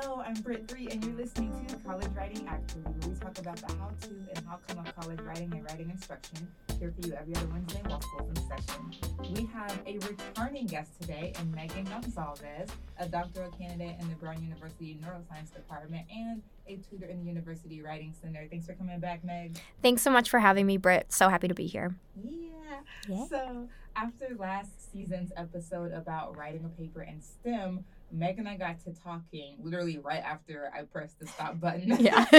Hello, I'm Britt Three, and you're listening to College Writing Actually, where we talk about the how to and how come of college writing and writing instruction. Here for you every other Wednesday while school's in session. We have a returning guest today in Meghan Gonzalves, a doctoral candidate in the Brown University Neuroscience Department and a tutor in the University Writing Center. Thanks for coming back, Meg. Thanks so much for having me, Britt. So happy to be here. Yeah. Yeah. So, after last season's episode about writing a paper in STEM, Meg and I got to talking literally right after I pressed the stop button. Yeah.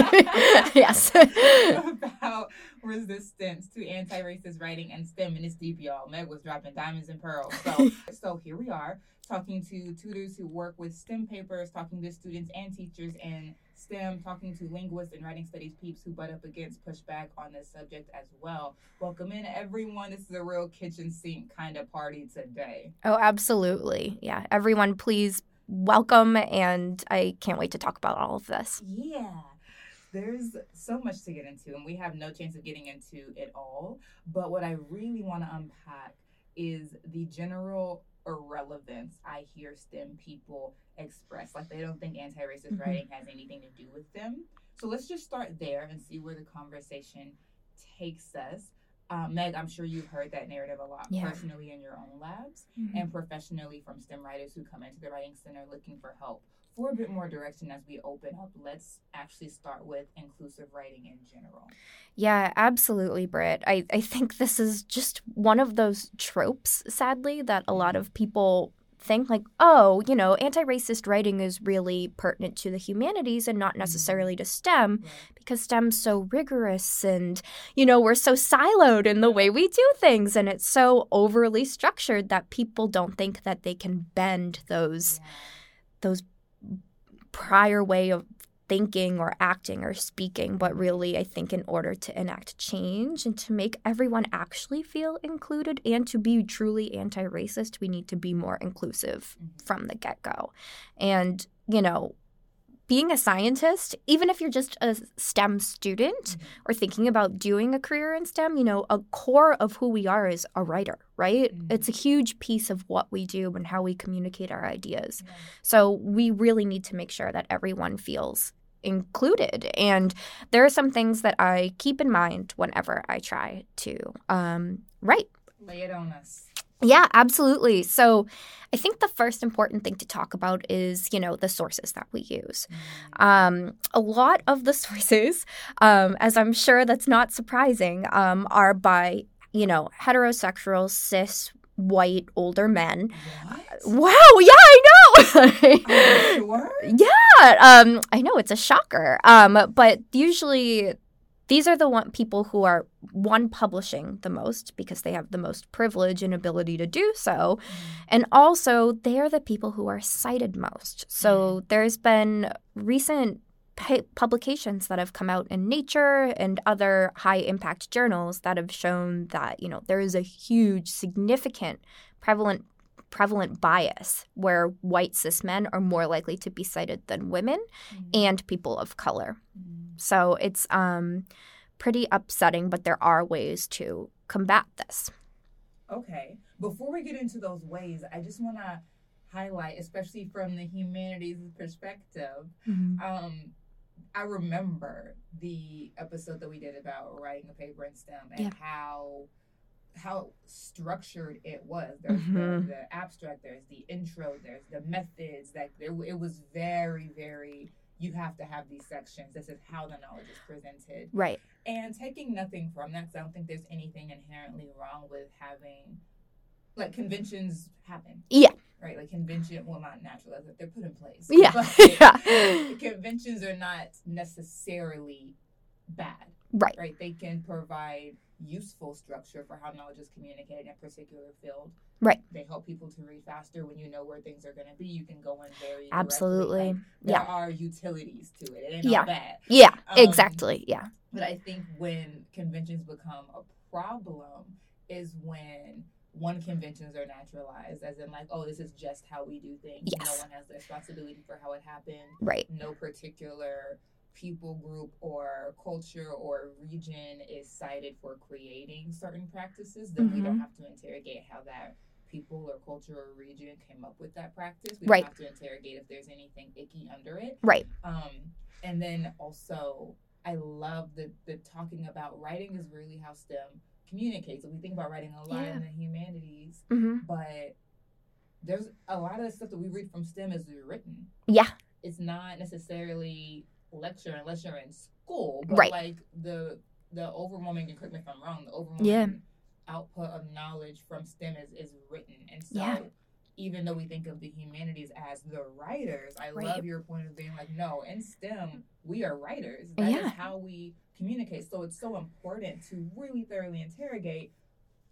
yes. about resistance to anti-racist writing and STEM, and it's deep, y'all. Meg was dropping diamonds and pearls. So, so here we are talking to tutors who work with STEM papers, talking to students and teachers in STEM, talking to linguists and writing studies peeps who butt up against pushback on this subject as well. Welcome in, everyone. This is a real kitchen sink kind of party today. Oh, absolutely. Yeah. Everyone, please welcome. And I can't wait to talk about all of this. Yeah. There's so much to get into, and we have no chance of getting into it all. But what I really want to unpack is the general irrelevance I hear STEM people express. Like they don't think anti racist Mhm. writing has anything to do with them. So let's just start there and see where the conversation takes us. Uh, Meg, I'm sure you've heard that narrative a lot Yeah. personally in your own labs and professionally from STEM writers who come into the Writing Center looking for help. For a bit more direction as we open up, let's actually start with inclusive writing in general. Yeah, absolutely, Britt. I, I think this is just one of those tropes, sadly, that a lot of people think like, oh, you know, anti racist writing is really pertinent to the humanities and not mm-hmm. necessarily to STEM because STEM's so rigorous and, you know, we're so siloed in the way we do things and it's so overly structured that people don't think that they can bend those Yeah. those prior way of thinking or acting or speaking but really i think in order to enact change and to make everyone actually feel included and to be truly anti-racist we need to be more inclusive Mhm. from the get-go and you know being a scientist even if you're just a stem student Mhm. or thinking about doing a career in STEM, you know, a core of who we are is a writer, right? Mhm. It's a huge piece of what we do and how we communicate our ideas. So we really need to make sure that everyone feels included. And there are some things that I keep in mind whenever I try to um, write. Lay it on us. Yeah, absolutely. So I think the first important thing to talk about is, you know, the sources that we use. Um, a lot of the sources, um, as I'm sure that's not surprising, um, are by, you know, heterosexual, cis, white, older men. What? Wow, yeah, I know. Sure? yeah, um, I know it's a shocker. Um, but usually these are the one people who are one publishing the most because they have the most privilege and ability to do so. And also, they are the people who are cited most. So there's been recent publications that have come out in Nature and other high impact journals that have shown that, you know, there is a huge, significant, prevalent prevalent bias where white cis men are more likely to be cited than women Mhm. and people of color. Mhm. So it's um pretty upsetting, but there are ways to combat this. Okay. Before we get into those ways, I just want to highlight, especially from the humanities perspective, um, I remember the episode that we did about writing a paper in STEM and Yeah. how how structured it was. There's the, Mhm. the abstract, there's the intro, there's the methods. That there, it was very, very. You have to have these sections. This is how the knowledge is presented. Right. And taking nothing from that, I don't think there's anything inherently wrong with having, like conventions happen. Yeah. Right, like convention. Well, not natural. They're put in place. Yeah. Yeah. conventions are not necessarily bad. Right. Right. They can provide useful structure for how knowledge is communicated in a particular field. Right. They help people to read faster when you know where things are going to be. You can go in very. Absolutely. Like, there Yeah. are utilities to it. It ain't Yeah. all bad. Yeah. Um, exactly. Yeah. But I think when conventions become a problem is when one conventions are naturalized, as in like, oh, this is just how we do things. Yes. No one has the responsibility for how it happened. Right. No particular people group or culture or region is cited for creating certain practices. Then we don't Mhm. have to interrogate how that people or culture or region came up with that practice. We Right. don't have to interrogate if there's anything icky under it. Right. Um, and then also, I love the the talking about writing is really how STEM communicates. So we think about writing a lot Yeah. in the humanities, hmm but there's a lot of the stuff that we read from STEM is written. Yeah. It's not necessarily lecture unless you're in school, but Right. like the the overwhelming and correct me if I'm wrong, the overwhelming Yeah. output of knowledge from STEM is, is written. And so Yeah. Even though we think of the humanities as the writers, I Right. love your point of being like, no, in STEM, we are writers. That is Yeah. how we communicate. So it's so important to really thoroughly interrogate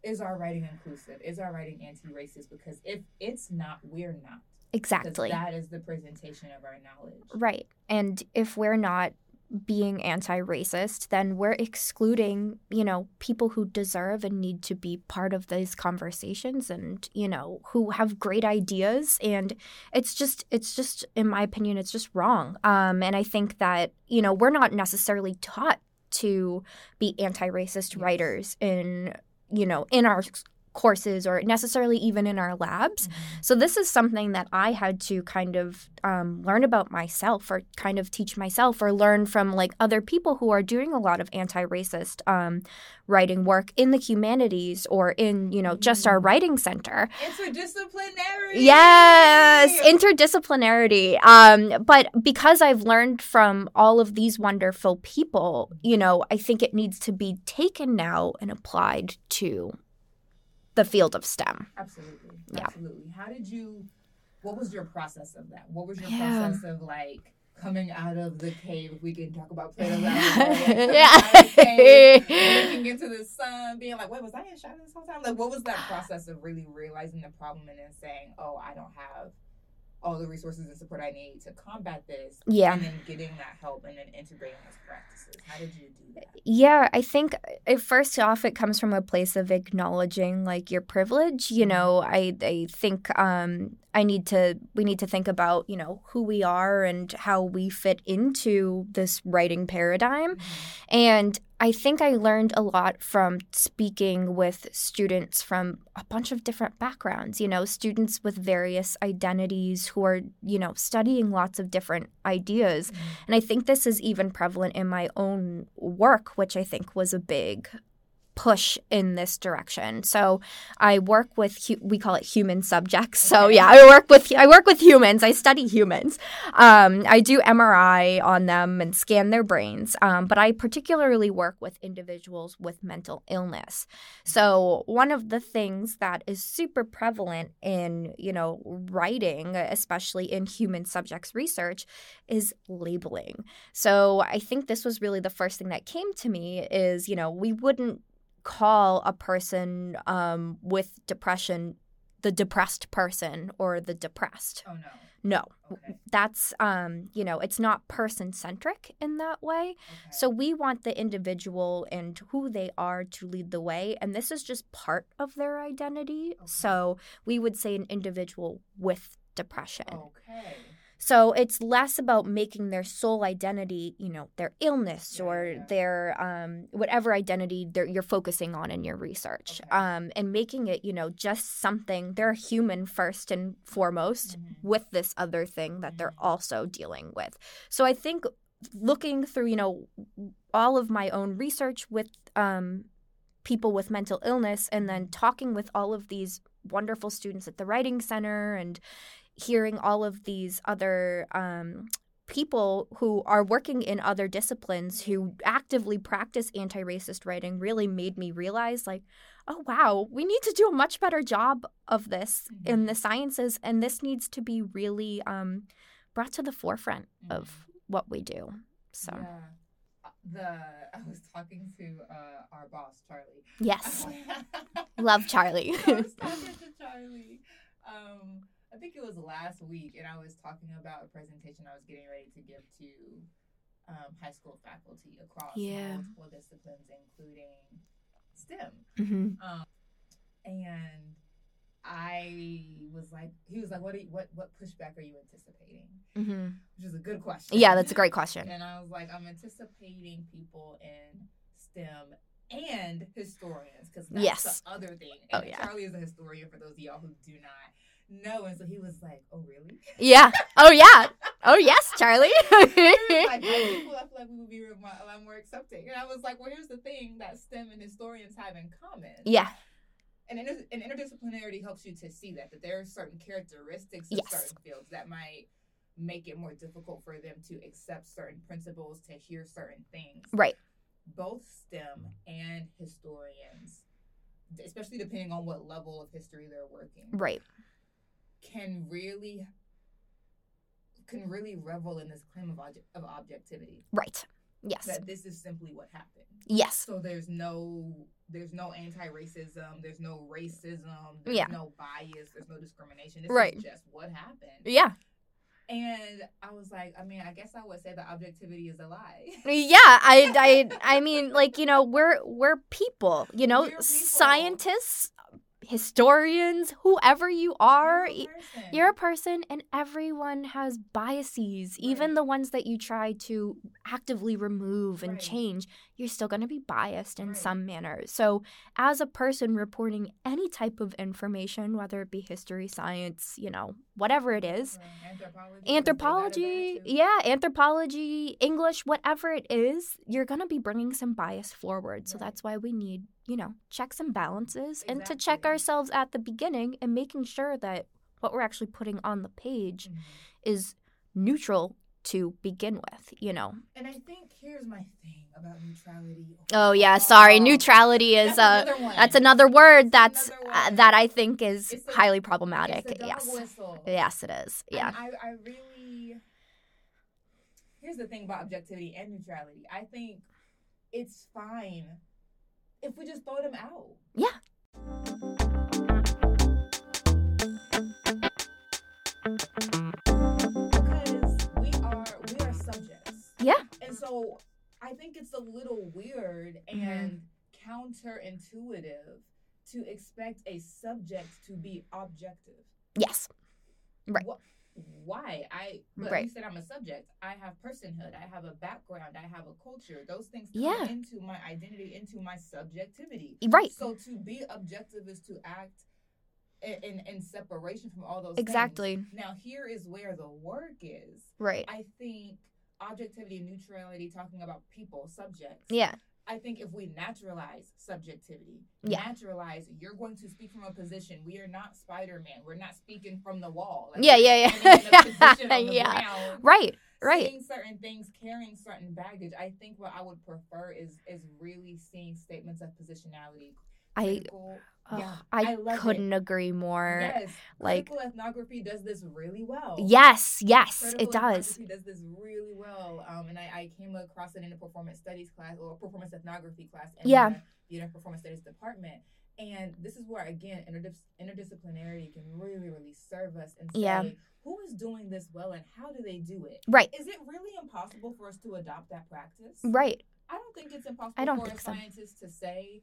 is our writing inclusive? Is our writing anti racist? Because if it's not, we're not. Exactly. that is the presentation of our knowledge. Right. And if we're not being anti racist, then we're excluding, you know, people who deserve and need to be part of these conversations and, you know, who have great ideas. And it's just, it's just, in my opinion, it's just wrong. Um, and I think that, you know, we're not necessarily taught to be anti racist Yes. writers in, you know, in our courses or necessarily even in our labs. Mhm. So this is something that I had to kind of um, learn about myself, or kind of teach myself, or learn from like other people who are doing a lot of anti-racist um, writing work in the humanities or in you know just our Mm. writing center. Interdisciplinary. Yes, interdisciplinarity. Um, but because I've learned from all of these wonderful people, you know, I think it needs to be taken now and applied to the field of STEM. Absolutely. Yeah. Absolutely. How did you what was your process of that? What was your Yeah. process of like coming out of the cave if we can talk about Plato's Yeah. Allegory, like, coming out of the cave, looking into the sun, being like, wait, was I in shadow this whole time? Like what was that process of really realizing the problem and then saying, Oh, I don't have all the resources and support I need to combat this. Yeah. And then getting that help and then integrating those practices. How did you do that? Yeah, I think uh, it, first off, it comes from a place of acknowledging like your privilege. You mm-hmm. know, I I think um, I need to we need to think about you know who we are and how we fit into this writing paradigm. Mm-hmm. And I think I learned a lot from speaking with students from a bunch of different backgrounds, you know, students with various identities who are, you know, studying lots of different ideas. Mm-hmm. And I think this is even prevalent in my own work, which I think was a big push in this direction. So I work with hu- we call it human subjects. So yeah, I work with I work with humans. I study humans. Um, I do MRI on them and scan their brains. Um, but I particularly work with individuals with mental illness. So one of the things that is super prevalent in you know writing, especially in human subjects research, is labeling. So I think this was really the first thing that came to me is you know we wouldn't call a person um, with depression the depressed person or the depressed. Oh no. No, Okay. that's um, you know, it's not person centric in that way. okay. So we want the individual and who they are to lead the way, and this is just part of their identity. Okay. So we would say an individual with depression. Okay. So it's less about making their sole identity, you know, their illness or yeah. their um, whatever identity they're, you're focusing on in your research, Okay. um, and making it, you know, just something. They're human first and foremost Mhm. with this other thing that they're Mhm. also dealing with. So I think looking through, you know, all of my own research with um, people with mental illness and then talking with all of these wonderful students at the Writing Center and hearing all of these other um, people who are working in other disciplines who actively practice anti-racist writing really made me realize like oh wow we need to do a much better job of this in the sciences and this needs to be really um, brought to the forefront of what we do so Yeah. Uh, The I was talking to uh, our boss Charlie. yes love charlie I was talking to Charlie. Um, I think it was last week, and I was talking about a presentation I was getting ready to give to um, high school faculty across Yeah. multiple disciplines, including STEM. hmm And I was like, he was like, "What? Are you, what? What pushback are you anticipating?" hmm Which is a good question. yeah that's a great question And I was like, I'm anticipating people in STEM and historians because that's Yes. the other thing. Oh, yeah. Charlie is a historian for those of y'all who do not know, and so he was like, "Oh, really?" Yeah. Oh yeah. Oh yes, Charlie. like, people, I feel like we would be a lot a lot more accepting. And I was like, well, here's the thing that STEM and historians have in common. yeah. And, inter- and interdisciplinarity helps you to see that, that there are certain characteristics of Yes. certain fields that might make it more difficult for them to accept certain principles, to hear certain things. Right. Both STEM and historians, especially depending on what level of history they're working, Right. Can really can really revel in this claim of, obje- of objectivity Right. Yes. that this is simply what happened. Yes. So there's no there's no anti-racism, there's no racism, there's Yeah. no bias, there's no discrimination. This Right. is just what happened. Yeah. And I was like, I mean, I guess I would say that objectivity is a lie. Yeah, I, I, I mean, like you know, we're we're people. You know, people. scientists, historians, whoever you are, You're a person. you're a person, and everyone has biases. Even the ones that you try to actively remove and Right. change, you're still going to be biased in Right. some manner. So, as a person reporting any type of information, whether it be history, science, you know, whatever it is, Right. Anthropology. 'cause they got it anthropology yeah anthropology english whatever it is you're going to be bringing some bias forward so Right. that's why we need you know checks and balances and to check ourselves at the beginning and making sure that what we're actually putting on the page Mhm. is neutral to begin with you know And I think here's my thing about neutrality. oh yeah sorry Oh, neutrality is that's uh another that's another word that's another uh, that i think is a- highly problematic yes whistle. yes it is yeah I, I really. Here's the thing about objectivity and neutrality. I think it's fine if we just throw them out. Yeah. Because we are we are subjects. Yeah. And so I think it's a little weird Mm-hmm. and counterintuitive to expect a subject to be objective. yes Right. Why? I but Right. you said I'm a subject. I have personhood. I have a background. I have a culture. Those things come Yeah. into my identity, into my subjectivity. right So to be objective is to act in in, in separation from all those things. exactly Now here is where the work is. right I think objectivity and neutrality, talking about people, subjects. yeah I think if we naturalize subjectivity, Yeah. naturalize, you're going to speak from a position. We are not Spider Man. We're not speaking from the wall. Yeah, yeah, yeah. in a position on the Yeah. ground, right right Seeing certain things, carrying certain baggage. I think what I would prefer is is really seeing statements of positionality. I oh, yeah, I, I couldn't agree more. yes, like- critical ethnography does this really well. Yes, yes, Critical it does. ethnography does this really well. Um, and I, I came across it in a performance studies class or a performance ethnography class in Yeah. the know, performance studies department. And this is where again interdis- interdisciplinarity can really, really serve us and say Yeah. who is doing this well and how do they do it? Right, Is it really impossible for us to adopt that practice? right. I don't think it's impossible I don't for think a so. scientist to say,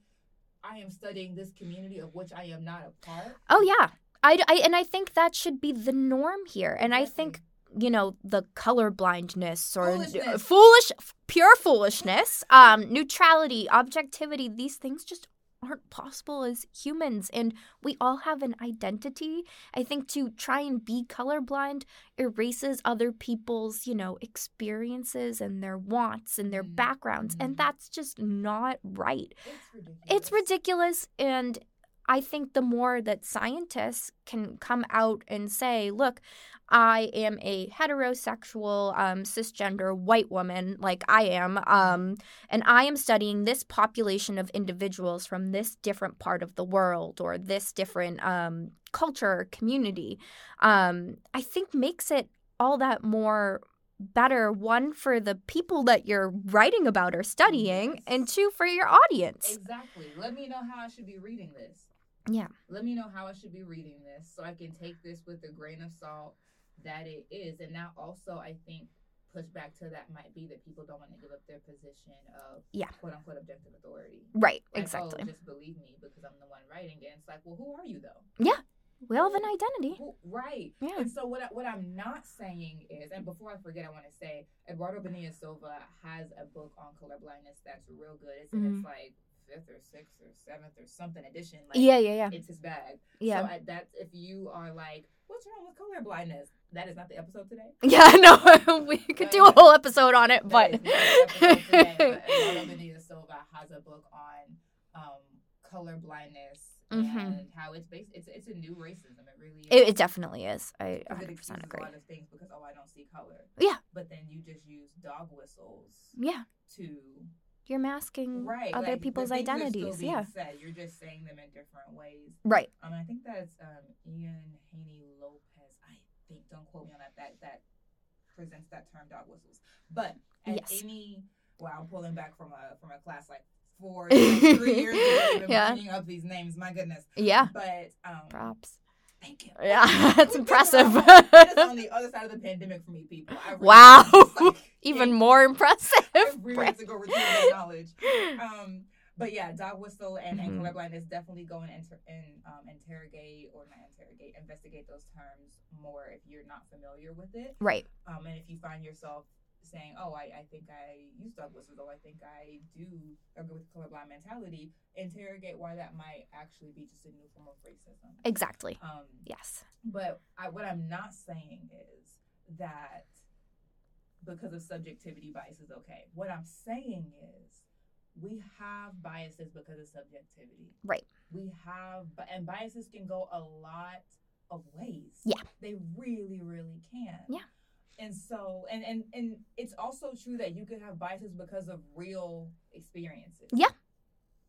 I am studying this community of which I am not a part. Oh yeah. I, I and I think that should be the norm here. And I think you know the color blindness or Foolishness. foolish pure foolishness um neutrality objectivity these things just aren't possible as humans and we all have an identity i think to try and be colorblind erases other people's you know experiences and their wants and their Mhm. backgrounds and that's just not right It's ridiculous. it's ridiculous and i think the more that scientists can come out and say look i am a heterosexual um, cisgender white woman like i am um, and i am studying this population of individuals from this different part of the world or this different um, culture or community um, i think makes it all that more better one for the people that you're writing about or studying Yes. and two for your audience Exactly. Let me know how I should be reading this. Yeah. Let me know how I should be reading this so I can take this with a grain of salt that it is. And now also I think push back to that might be that people don't want to give up their position of Yeah. quote unquote objective authority. right Like, exactly Oh, just believe me because I'm the one writing it. It's like, well, who are you though? Yeah. we all have an identity Who, right. yeah And so what I, what I'm not saying is, and before I forget, I want to say Eduardo Bonilla Silva has a book on colorblindness that's real good. It's, and Mhm. it's like fifth or sixth or seventh or something edition. Like, yeah, yeah, yeah, it's his bag. yeah. So I, that's if you are like, what's wrong with color blindness? That is not the episode today. Yeah, no, we could do a whole episode on it, but is not the episode today, but Eduardo Silva has a book on um, color blindness Mhm. and how it's based. It's it's a new racism. It really is. it, it definitely is. I 100% agree. a lot of things because oh I don't see color. Yeah. But then you just use dog whistles Yeah, to you're masking right other like, people's things are still identities. Yeah, Said. You're just saying them in different ways. right. Um, I think that's um, Ian Haney Lopez. I think don't quote me on that. That that presents that term dog whistles. But at Yes. any well, I'm pulling back from a from a class like four, three years ago. Yeah. bringing up these names. My goodness. Yeah, But um, props. Thank you. Yeah, that's impressive. That is on the other side of the pandemic for me, people. Really- Wow. like, Even more impressive. I really have to go retrieve that knowledge. Um, but yeah, dog whistle and, and Mhm. colorblindness definitely go and, inter- and um, interrogate or not interrogate, investigate those terms more if you're not familiar with it. right. Um, and if you find yourself saying, "Oh, I, I think I use whistles," or "I think I do agree with the colorblind mentality," interrogate why that might actually be just a new form of racism. Exactly. Um, Yes. but I, what I'm not saying is that because of subjectivity, bias is okay. What I'm saying is we have biases because of subjectivity. Right. We have, and biases can go a lot of ways. Yeah. They really, really can. Yeah. And so, and and and it's also true that you could have biases because of real experiences. Yeah.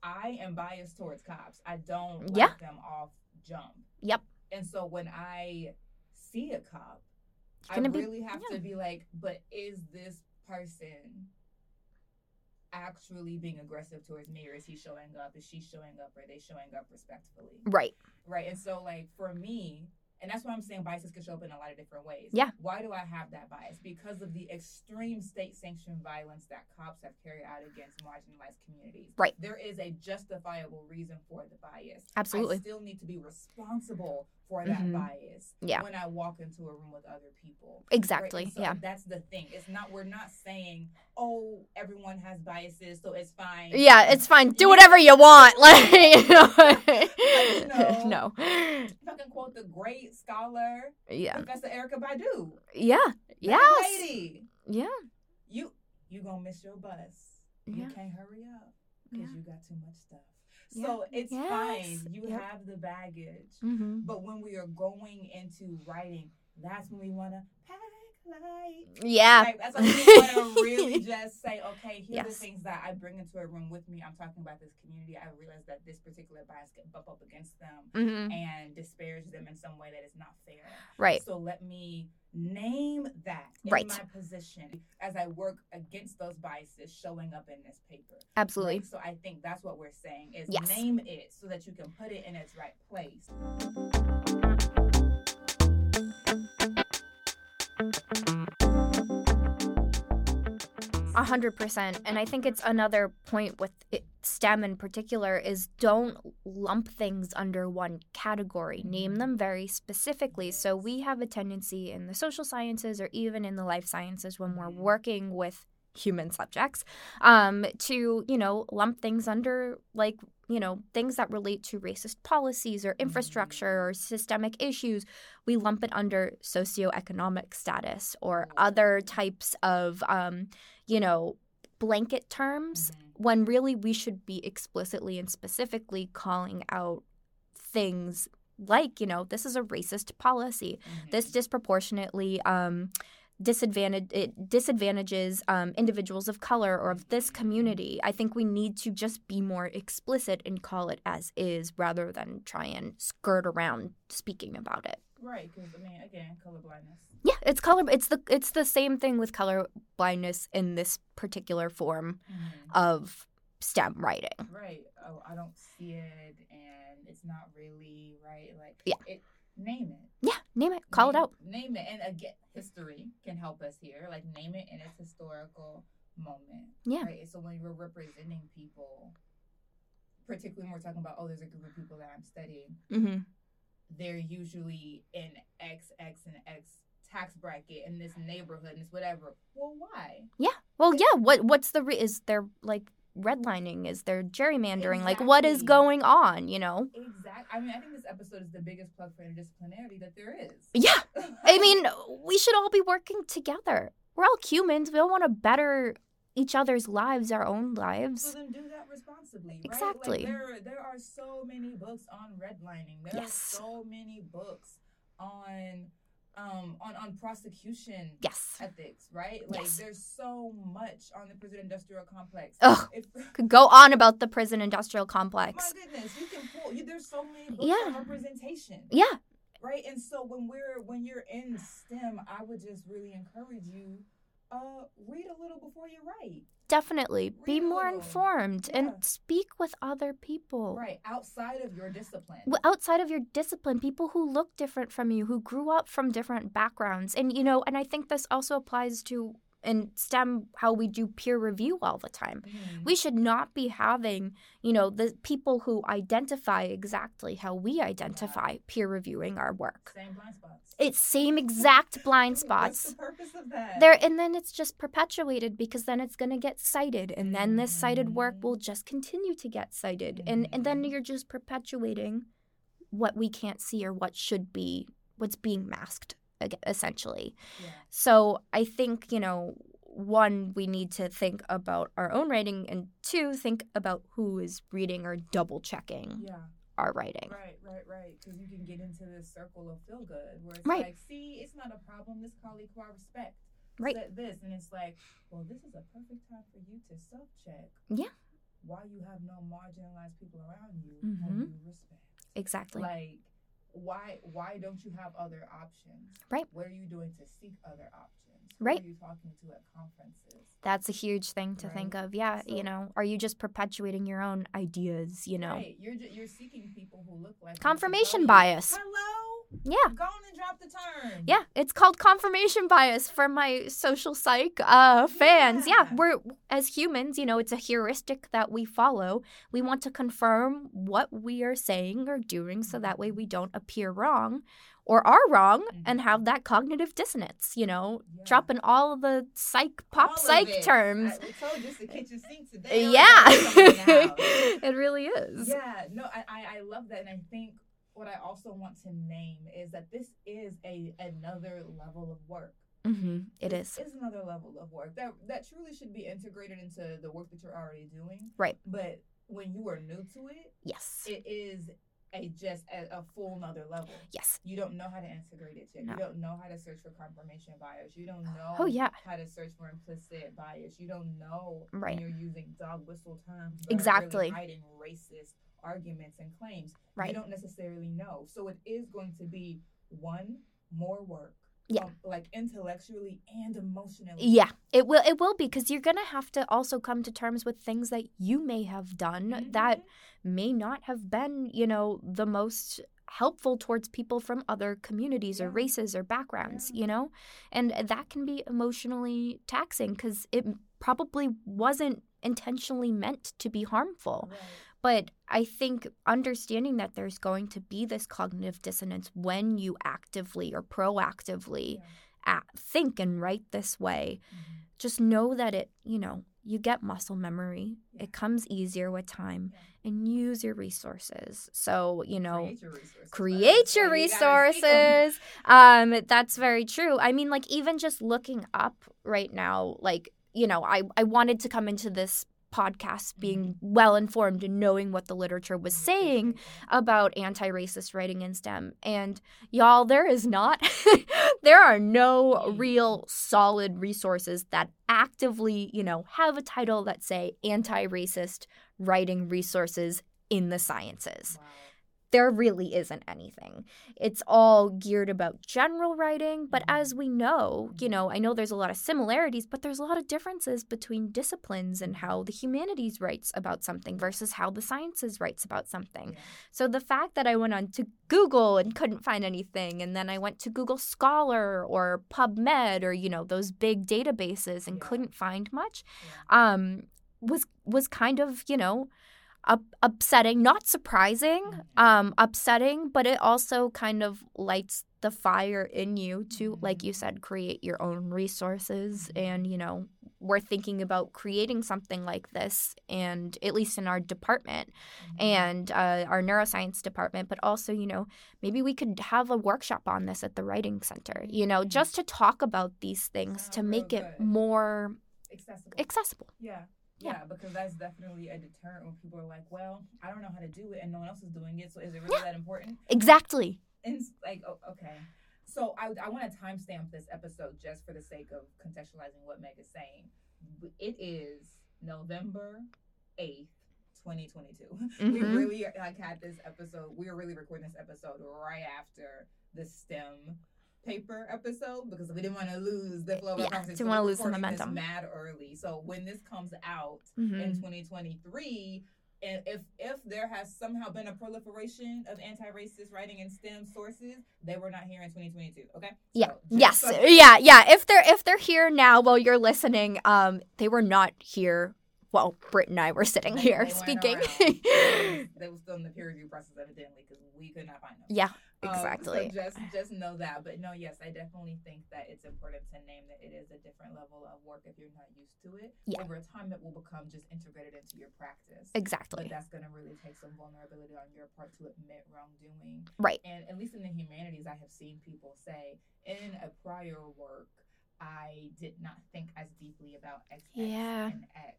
I am biased towards cops. I don't Yeah. like them off jump. Yep. And so when I see a cop, I gonna be- really have yeah. to be like, but is this person actually being aggressive towards me or is he showing up? Is she showing up? Are they showing up respectfully? Right. Right. And so like for me, and that's why I'm saying biases can show up in a lot of different ways. Yeah. Why do I have that bias? Because of the extreme state sanctioned violence that cops have carried out against marginalized communities. Right. There is a justifiable reason for the bias. Absolutely. I still need to be responsible for that Mhm. bias Yeah. when I walk into a room with other people. Exactly. Right? So Yeah. That's the thing. It's not we're not saying, oh, everyone has biases, so it's fine. Yeah, it's fine. Do whatever you want. Like, you know. no. no. If I can quote the great scholar, Yeah. Professor Erykah Badu. Yeah. Yeah. Lady, Yeah. you you gonna miss your bus. You can't hurry up because Yeah. you got too much stuff. Yeah. So it's Yes. fine. You Yep. have the baggage. Mm-hmm. But when we are going into writing, that's when we want to pack light. Yeah. Like, that's when we want to really just say, okay, here are the things that I bring into a room with me. I'm talking about this community. I realize that this particular bias can bump up against them hmm and disparage them in some way that is not fair. Right. So let me name that in Right. my position as I work against those biases showing up in this paper. Absolutely. Right? So I think that's what we're saying is Yes. name it so that you can put it in its right place. A hundred percent. And I think it's another point with it, STEM in particular is don't lump things under one category. Name them very specifically. So we have a tendency in the social sciences or even in the life sciences when we're working with human subjects um, to, you know, lump things under like, you know, things that relate to racist policies or infrastructure or systemic issues. We lump it under socioeconomic status or other types of um, you know, blanket terms when really we should be explicitly and specifically calling out things like, you know, this is a racist policy. Mm-hmm. This disproportionately um, disadvantage it disadvantages um, individuals of color or of this community. I think we need to just be more explicit and call it as is rather than try and skirt around speaking about it. Right, because I mean, again, colorblindness. Yeah, it's color. It's the it's the same thing with color blindness in this particular form of STEM writing. Right. Oh, I don't see it, and it's not really right. Like, Yeah. it. Name it. Yeah, name it, call it out. Name it, and again, history can help us here. Like, name it in its historical moment. Yeah. Right. So when we're representing people, particularly when we're talking about, oh, there's a group of people that I'm studying, hmm they're usually in X, X, and X tax bracket in this neighborhood and it's whatever. Well, why? Yeah. Well, yeah. What what's the re- is there like redlining? Is there gerrymandering? Like, what is going on? You know? Exactly. I mean, I think this episode is the biggest plug for interdisciplinarity that there is. Yeah. I mean, we should all be working together. We're all humans. We all want to better each other's lives, our own So lives. then do that responsibly, right? Exactly. Like there, there are so many books on redlining. There Yes. are so many books on, um, on on prosecution Yes. ethics, right? Like Yes. there's so much on the prison industrial complex. Ugh. If, Could go on about the prison industrial complex. my goodness, you can pull. You, there's so many Yeah. on representation. Yeah. right and so when we're when you're in stem i would just really encourage you uh read a little before you write Definitely. Be more informed Yeah. and speak with other people. right outside of your discipline outside of your discipline, people who look different from you, who grew up from different backgrounds. And, you know, and I think this also applies to in STEM how we do peer review all the time. Mhm. We should not be having, you know, the people who identify exactly how we identify peer reviewing our work. same blind spots It's same exact blind What's spots. the purpose of that There and then it's just perpetuated because then it's going to get cited and then this cited work Mhm. will just continue to get cited and and then Mhm. you're just perpetuating what we can't see or what should be what's being masked essentially. yeah. So I think, you know, one we need to think about our own writing and two think about who is reading or double checking yeah our writing. right right right because you can get into this circle of feel good where it's Right. like see it's not a problem this colleague who i respect Right. said this and it's like well this is a perfect time for you to self-check Yeah. why you have no marginalized people around you Mhm. whom you respect Exactly. like why why don't you have other options Right. what are you doing to seek other options Who Right. are you talking to at conferences That's a huge thing to think of. Yeah, you know, are you just perpetuating your own ideas, you know? right you're ju- you're seeking people who look like Confirmation bias. hello Yeah. go on and drop the turn Yeah, it's called confirmation bias for my social psych uh, fans. Yeah. Yeah. we're as humans, you know, it's a heuristic that we follow. We want to confirm what we are saying or doing so that way we don't appear wrong or are wrong and Mhm. have that cognitive dissonance, you know, Yeah. dropping all the psych pop All psych terms. I, we told you it's the kitchen sink today yeah. it really is. Yeah, no, I I love that, and I think what I also want to name is that this is a another level of work. hmm It is. is another level of work that that truly should be integrated into the work that you're already doing. Right. But when you are new to it, Yes. it is a just a, a full another level. Yes. You don't know how to integrate it yet. No. You don't know how to search for confirmation bias. You don't know Oh, yeah. how to search for implicit bias. You don't know Right. when you're using dog whistle terms. Exactly. Really hiding racist arguments and claims. Right. You don't necessarily know. So it is going to be one more work. Yeah. um, like intellectually and emotionally. Yeah, it will. It will be because you're gonna have to also come to terms with things that you may have done that Mhm. may not have been, you know, the most helpful towards people from other communities or races or backgrounds. Yeah. You know, and that can be emotionally taxing because it probably wasn't intentionally meant to be harmful. Right. But I think understanding that there's going to be this cognitive dissonance when you actively or proactively Yeah. a think and write this way, Mhm. just know that it, you know, you get muscle memory. Yeah. It comes easier with time Yeah. and use your resources. So, you know, Create your resources. create your That's why you gotta seek 'em. resources. Um, that's very true. I mean, like even just looking up right now, like, you know, I, I wanted to come into this podcast being well informed and knowing what the literature was saying about anti-racist writing in STEM. And y'all, there is not there are no Mm. real solid resources that actively, you know, have a title that say anti-racist writing resources in the sciences. Wow. There really isn't anything. It's all geared about general writing, but Mhm. as we know, you know, I know there's a lot of similarities, but there's a lot of differences between disciplines and how the humanities writes about something versus how the sciences writes about something. Yeah. So the fact that I went on to Google and couldn't find anything, and then I went to Google Scholar or PubMed or you know those big databases and Yeah. couldn't find much, Yeah. um, was was kind of you know up, upsetting, not surprising, Mhm. um, upsetting, but it also kind of lights the fire in you to, like you Mhm. said, create your own resources Mhm. and you know we're thinking about creating something like this, and at least in our department Mm-hmm. and uh, our neuroscience department, but also, you know, maybe we could have a workshop on this at the Writing Center, you know, just to talk about these things Sound to make it more accessible. accessible. Yeah. Yeah. Yeah, because that's definitely a deterrent when people are like, "Well, I don't know how to do it, and no one else is doing it, so is it really that important?" Exactly. And it's like, oh, okay. So I, I want to timestamp this episode just for the sake of contextualizing what Meg is saying. It is November eighth, twenty twenty two. We Mhm. really like had this episode. We were really recording this episode right after the STEM paper episode because we didn't want to lose the flow of Yeah, conversation. didn't So wanna lose the momentum. Mad early. So when this comes out Mhm. in 2023 and if if there has somehow been a proliferation of anti-racist writing in STEM sources, they were not here in 2022. Okay. Yeah. So, yes. so- Yeah. Yeah. If they're if they're here now while you're listening, um, they were not here. Well, Britt and I were sitting They- here they speaking. they were still in the peer review process evidently because we could not find them. yeah. Um, Exactly. so just just know that. But no, yes, I definitely think that it's important to name that it is a different level of work if you're not used to it. Yeah. Over time, it will become just integrated into your practice. Exactly. But that's going to really take some vulnerability on your part to admit wrongdoing. Right. And at least in the humanities, I have seen people say in a prior work, I did not think as deeply about X, X, Yeah. and X.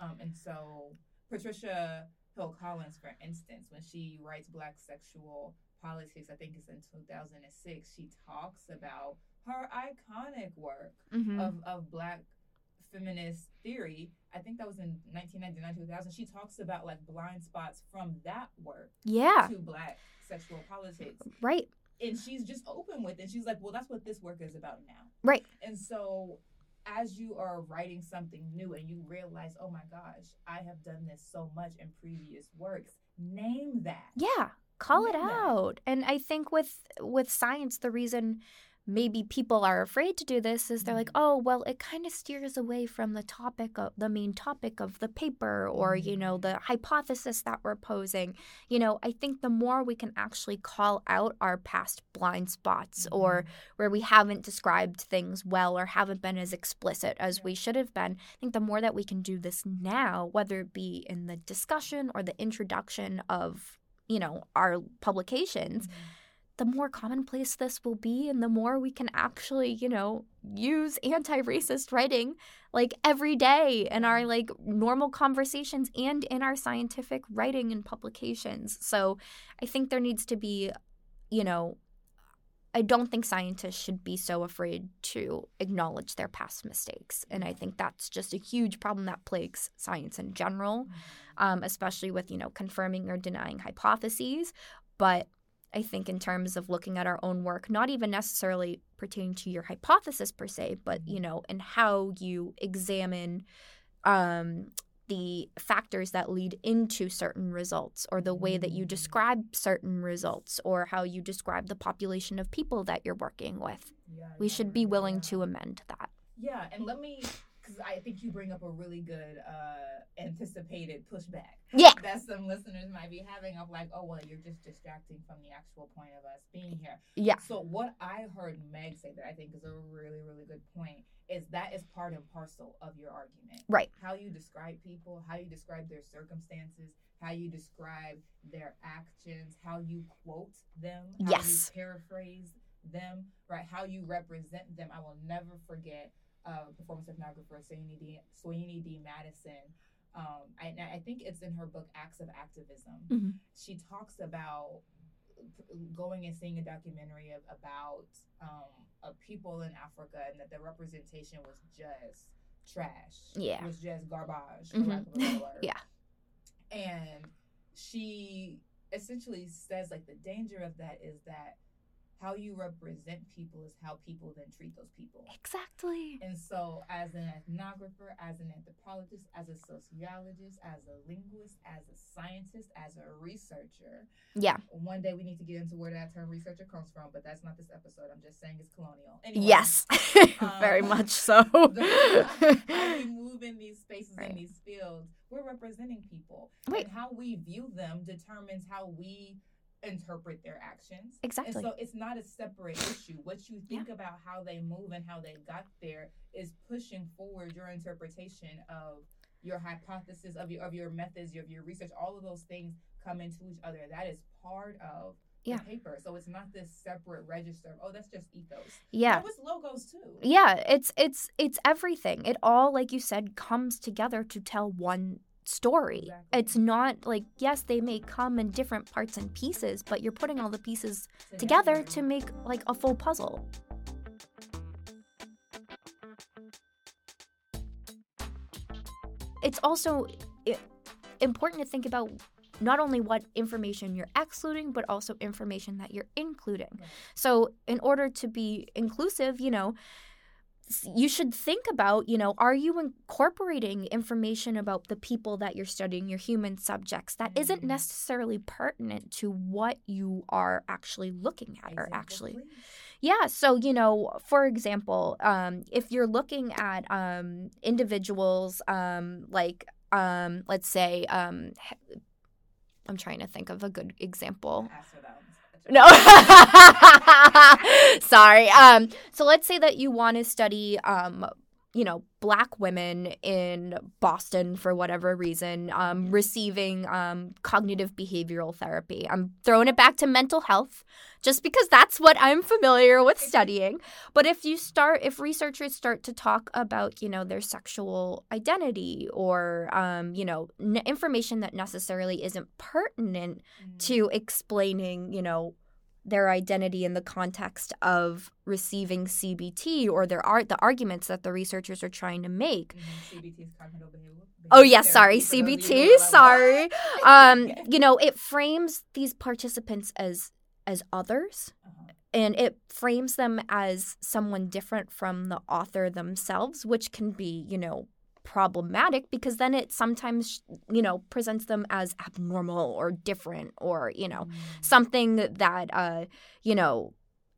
Um, and so Patricia Hill Collins, for instance, when she writes Black Sexual Politics, I think it's in 2006, she talks about her iconic work Mhm. of, of black feminist theory. I think that was in 1999, 2000. She talks about like blind spots from that work Yeah. to black sexual politics. Right. And she's just open with it. She's like, well, that's what this work is about now. Right. And so as you are writing something new and you realize, oh my gosh, I have done this so much in previous works, name that. Yeah. Call it out. And I think with with science, the reason maybe people are afraid to do this is they're like, Mhm. oh, well, it kind of steers away from the topic of the main topic of the paper or, you know, Mhm. the hypothesis that we're posing. You know, I think the more we can actually call out our past blind spots or Mhm. where we haven't described things well or haven't been as explicit as we should have been, I think the more that we can do this now, whether it be in the discussion or the introduction of, you know, our publications, Mhm. the more commonplace this will be and the more we can actually, you know, use anti-racist writing like every day in our like normal conversations and in our scientific writing and publications. So, I think there needs to be, you know, I don't think scientists should be so afraid to acknowledge their past mistakes. And I think that's just a huge problem that plagues science in general, Mhm. um, especially with, you know, confirming or denying hypotheses. But I think in terms of looking at our own work, not even necessarily pertaining to your hypothesis per se, but, you know, and how you examine um, the factors that lead into certain results or the way that you describe certain results or how you describe the population of people that you're working with. Yeah, We should be willing to amend that. Yeah, and let me, because I think you bring up a really good uh anticipated pushback. Yeah. That some listeners might be having of like, oh, well, you're just distracting from the actual point of us being here. Yeah. So what I heard Meg say that I think is a really, really good point is that is part and parcel of your argument. Right. How you describe people, how you describe their circumstances, how you describe their actions, how you quote them, how Yes. you paraphrase them, right? How you represent them. I will never forget uh, performance ethnographer Soyini D. Soyini D. Madison. Um, I, I think it's in her book Acts of Activism. Mhm. She talks about going and seeing a documentary of, about um, of people in Africa and that the representation was just trash. Yeah. It was just garbage. For Mhm. lack of a word. Yeah. And she essentially says like the danger of that is that how you represent people is how people then treat those people. Exactly. And so, as an ethnographer, as an anthropologist, as a sociologist, as a linguist, as a scientist, as a researcher, Yeah. one day we need to get into where that term researcher comes from, but that's not this episode. I'm just saying it's colonial. Anyway, Yes. Very Um, much so. the- we move in these spaces Right. in these fields, we're representing people. Right. And how we view them determines how we interpret their actions. Exactly. And so it's not a separate issue. What you think about how they move and how they got there is pushing forward your interpretation of your hypothesis of your of your methods, of your research. All of those things come into each other. That is part of Yeah. the paper. So it's not this separate register. of, Oh, that's just ethos. yeah. That was logos too. Yeah, it's it's it's everything. It all like you said comes together to tell one story. Exactly. It's not like yes, they may come in different parts and pieces, but you're putting all the pieces together to make like a full puzzle. It's also important to think about not only what information you're excluding, but also information that you're including. Right. So, in order to be inclusive, you know, you should think about, you know, are you incorporating information about the people that you're studying, your human subjects, that isn't Mhm. necessarily pertinent to what you are actually looking at or actually yeah. So, you know, for example, um, if you're looking at um, individuals um, like, um, let's say, um, I'm trying to think of a good example. Ask for that one. No. Sorry. Um, so let's say that you want to study, um, you know, black women in Boston for whatever reason, um, receiving um, cognitive behavioral therapy. I'm throwing it back to mental health just because that's what I'm familiar with studying. But if you start, if researchers start to talk about, you know, their sexual identity or, um, you know, n- information that necessarily isn't pertinent Mm. to explaining, you know, their identity in the context of receiving CBT or their art the arguments that the researchers are trying to make. CBT is behavioral. Oh yes, sorry, therapy, for those of you CBT, who are like, sorry. Um, you know, it frames these participants as as others Uh-huh. and it frames them as someone different from the author themselves, which can be, you know, problematic because then it sometimes, you know, presents them as abnormal or different or, you know, Mm. something that uh you know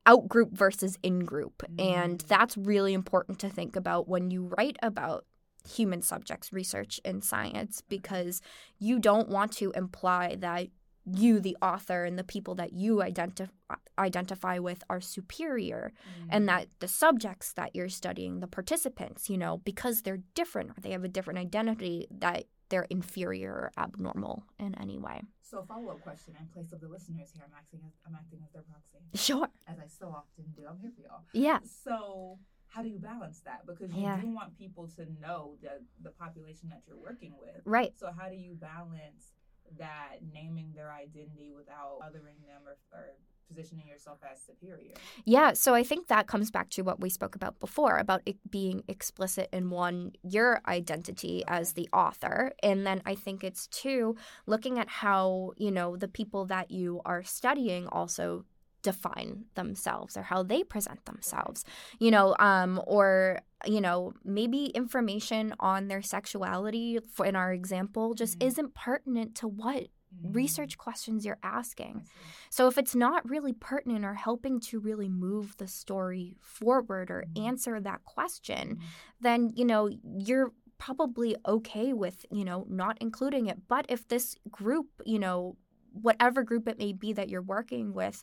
out group versus in group and Mm. that's really important to think about when you write about human subjects research in science because you don't want to imply that you the author and the people that you identify identify with are superior Mm. and that the subjects that you're studying the participants you know because they're different or they have a different identity that they're inferior or abnormal in any way So follow up question in place of the listeners here. I'm acting as I'm acting as their proxy, sure as I so often do. I'm here for y'all. yeah So how do you balance that? Because you Yeah. do want people to know the the population that you're working with. right So how do you balance that naming their identity without othering them or, or positioning yourself as superior? Yeah, so I think that comes back to what we spoke about before about it being explicit in one, your identity as the author. And then I think it's two, looking at how, you know, the people that you are studying also define themselves or how they present themselves you know um or you know maybe information on their sexuality for in our example just Mhm. isn't pertinent to what Mm. research questions you're asking so if it's not really pertinent or helping to really move the story forward or Mhm. answer that question, Mhm. then you know you're probably okay with, you know, not including it. But if this group, you know, whatever group it may be that you're working with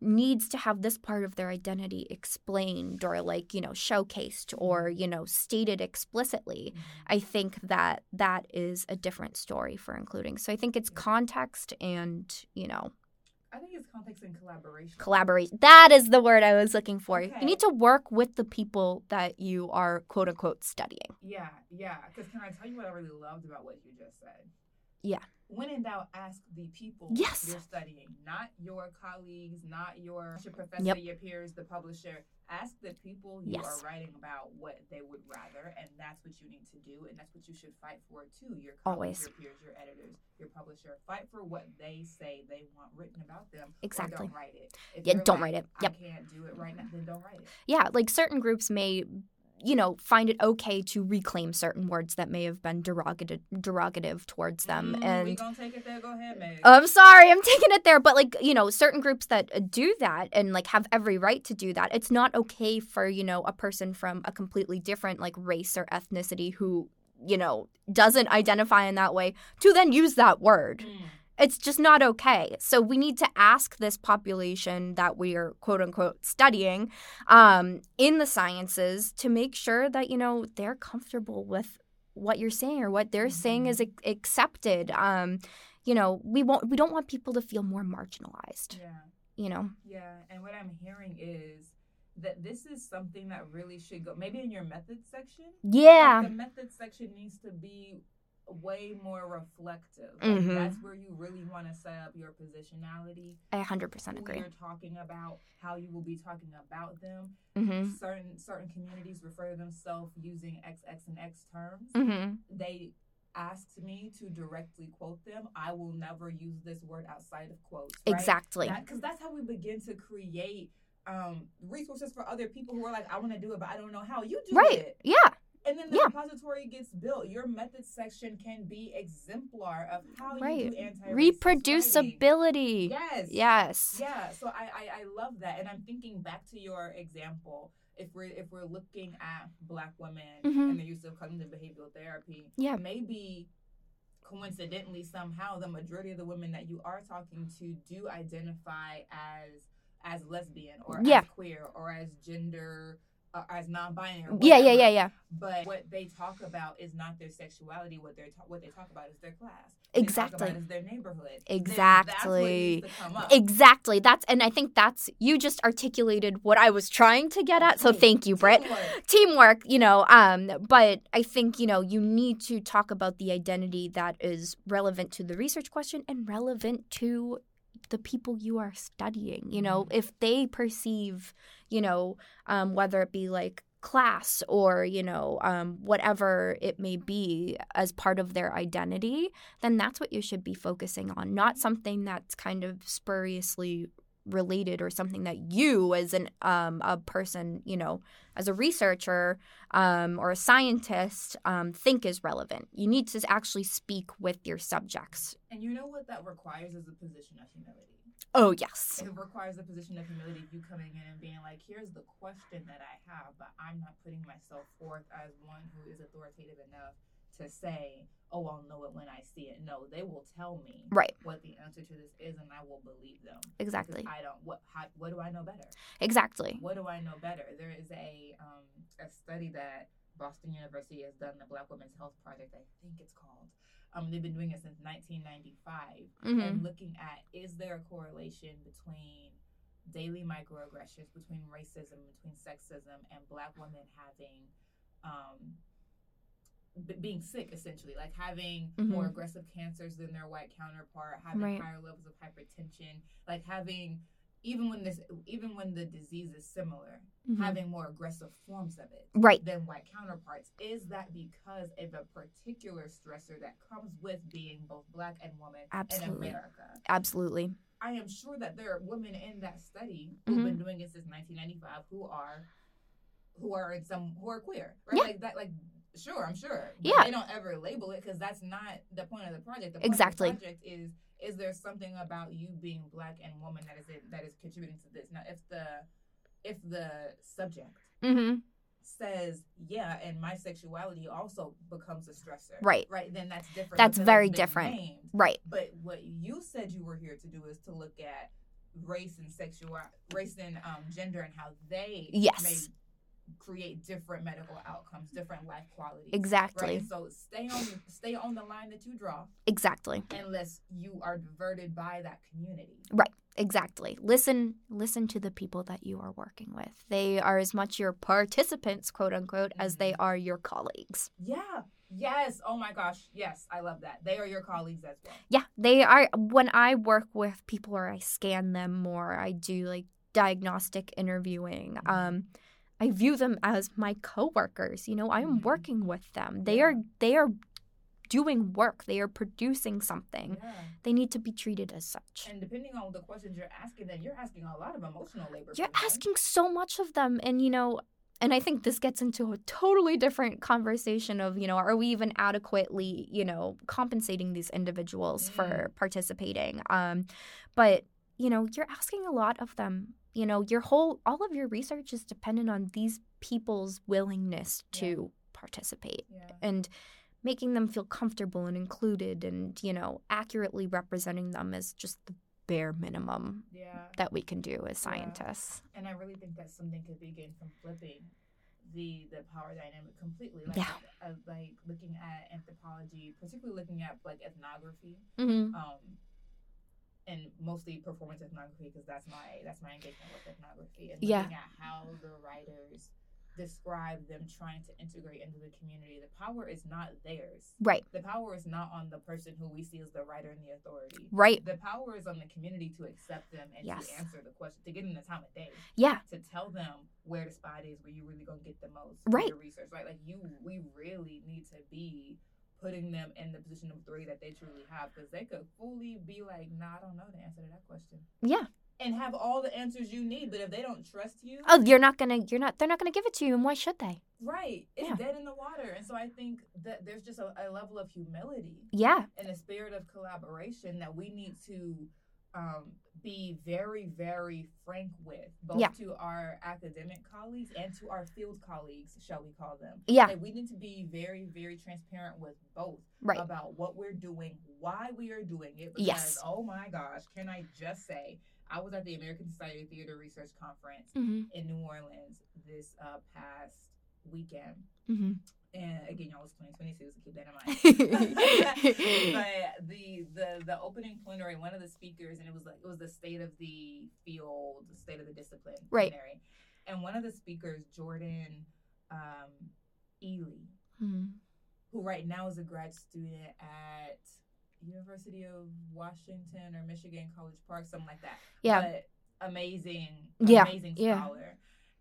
needs to have this part of their identity explained or like, you know, showcased or, you know, stated explicitly, Mhm. I think that that is a different story for including. So I think it's context and, you know, I think it's context and collaboration. collaboration. That is the word I was looking for. Okay. You need to work with the people that you are quote unquote studying. Yeah, yeah. Because can I tell you what I really loved about what you just said? Yeah. When in doubt, ask the people Yes. you're studying, not your colleagues, not your, your professor, Yep. your peers, the publisher. Ask the people you Yes. are writing about what they would rather, and that's what you need to do, and that's what you should fight for too. Your colleagues, Always. your peers, your editors, your publisher. Fight for what they say they want written about them. Exactly. don't write it. If Yeah, don't like, write it. I can't do it right now. Then don't write it. Yeah, like certain groups may, you know, find it okay to reclaim certain words that may have been derogative, derogative towards them. Mm, we and gonna take it there. Go ahead, I'm sorry, I'm taking it there, but like, you know, certain groups that uh, do that and like have every right to do that, it's not okay for, you know, a person from a completely different like race or ethnicity who, you know, doesn't identify in that way to then use that word. Mm. It's just not okay. So we need to ask this population that we are quote unquote studying um, in the sciences to make sure that, you know, they're comfortable with what you're saying or what they're saying is ac- accepted. Um, you know, we won't we don't want people to feel more marginalized, Yeah. you know. Yeah, and what I'm hearing is that this is something that really should go maybe in your methods section. Like, Yeah. the methods section needs to be way more reflective. Like, Mhm. That's where you really want to set up your positionality. I 100% agree. you're talking about, how you will be talking about them. Mhm. Certain certain communities refer to themselves using XX and X terms. Mhm. They asked me to directly quote them. I will never use this word outside of quotes. Right? Exactly. because that's how we begin to create um, resources for other people who are like, I want to do it, but I don't know how. You do Right. it, Yeah. And then the Yeah. repository gets built. Your methods section can be exemplar of how Right. you do anti reproducibility. Reproducibility. Yes. Yes. Yeah. So I, I I love that, and I'm thinking back to your example. If we're if we're looking at Black women Mhm. and the use of cognitive behavioral therapy, Yeah. maybe coincidentally somehow the majority of the women that you are talking to do identify as as lesbian or Yeah. as queer or as gender uh, as non-binary or Yeah, yeah, yeah, yeah. but what they talk about is not their sexuality what they're ta- what they talk about is their class What they talk Exactly. is their neighborhood Exactly. that's what needs to come up. Exactly. That's and I think that's you just articulated what I was trying to get at. So thank you, Britt. Teamwork. Teamwork, you know, um, but I think, you know, you need to talk about the identity that is relevant to the research question and relevant to the people you are studying. You know, if they perceive, you know, um, whether it be like class or you know um, whatever it may be as part of their identity then that's what you should be focusing on not something that's kind of spuriously related or something that you as an um, a person you know as a researcher um, or a scientist um, think is relevant. You need to actually speak with your subjects. And you know what that requires is a position of humility. Oh yes. It requires a position of humility you coming in and being like here's the question that i have but i'm not putting myself forth as one who is authoritative enough to say oh i'll know it when i see it. No they will tell me right. what the answer to this is and i will believe them. Exactly. I don't what how, what do i know better? Exactly. What do i know better? There is a um a study that boston university has done the black women's health project i think it's called. Um, they've been doing it since 1995 Mhm. and looking at is there a correlation between daily microaggressions, between racism, between sexism, and black women having um, b- being sick essentially, like having more Mhm. aggressive cancers than their white counterpart, having Right. higher levels of hypertension, like having even when this even when the disease is similar, Mhm. having more aggressive forms of it right than white counterparts. Is that because of a particular stressor that comes with being both black and woman Absolutely. in America? absolutely I am sure that there are women in that study who've Mm-hmm. been doing it since 1995 who are who are in some who are queer, right? Yeah. Like that, like sure, I'm sure. Yeah. they don't ever label it because that's not the point of the project. The point Exactly. Of the project is is there something about you being black and woman that is it that is contributing to this? Now, if the if the subject hmm says yeah and my sexuality also becomes a stressor Right. right then that's different That's very different. named. right but what you said you were here to do is to look at race and sexual race and um, gender and how they Yes. Create different medical outcomes different life quality. exactly right so stay on stay on the line that you draw exactly unless you are diverted by that community Right. Exactly. Listen listen to the people that you are working with. They are as much your participants, quote unquote, as they Mhm. are your colleagues. yeah yes oh my gosh yes i love that they are your colleagues as well Yeah, they are when I work with people or I scan them more, I do like diagnostic interviewing. Mhm. Um I view them as my coworkers. You know, I am Mhm. working with them. They Yeah. are they are doing work. They are producing something. yeah They need to be treated as such. And depending on the questions you're asking, then you're asking a lot of emotional labor. You're asking so much of them. And, you know, and I think this gets into a totally different conversation of, you know, are we even adequately, you know, compensating these individuals for participating? Um, but, you know, you're asking a lot of them. You know, your whole, all of your research is dependent on these people's willingness to participate. Yeah. And making them feel comfortable and included and, you know, accurately representing them is just the bare minimum Yeah. that we can do as scientists. And I really think that something could be gained from flipping the the power dynamic completely. Like, Yeah. uh, like looking at anthropology, particularly looking at like ethnography, Mm-hmm. um, and mostly performance ethnography because that's my that's my engagement with ethnography and Yeah. looking at how the writers describe them trying to integrate into the community. The power is not theirs. Right, The power is not on the person who we see as the writer and the authority. right. The power is on the community to accept them and Yes. to answer the question, to give them the time of day, Yeah, to tell them where the spot is, where you really gonna get the most Right. your research. Right? Like you, we really need to be putting them in the position of three that they truly have, because they could fully be like, "Nah, I don't know the answer to that question," yeah. and have all the answers you need. But if they don't trust you, Oh, you're not gonna, you're not, they're not gonna give it to you, and why should they? right, it's Yeah. dead in the water. And so I think that there's just a, a level of humility Yeah, in a spirit of collaboration that we need to um, be very, very frank with, both Yeah. to our academic colleagues and to our field colleagues, shall we call them. yeah, Like, we need to be very, very transparent with both right. about what we're doing, why we are doing it. Because, Yes. oh my gosh, can I just say, I was at the American Society of Theater Research Conference Mm-hmm. in New Orleans this uh, past weekend. Mm-hmm. And again, y'all, it's 2022, so keep that in mind. But the the the opening plenary, one of the speakers, and it was like it was the state of the field, the state of the discipline Right. plenary, and one of the speakers, Jordan um, Ely, mm-hmm. who right now is a grad student at University of Washington or Michigan College Park, something like that. Yeah, But amazing, Yeah, amazing yeah. scholar.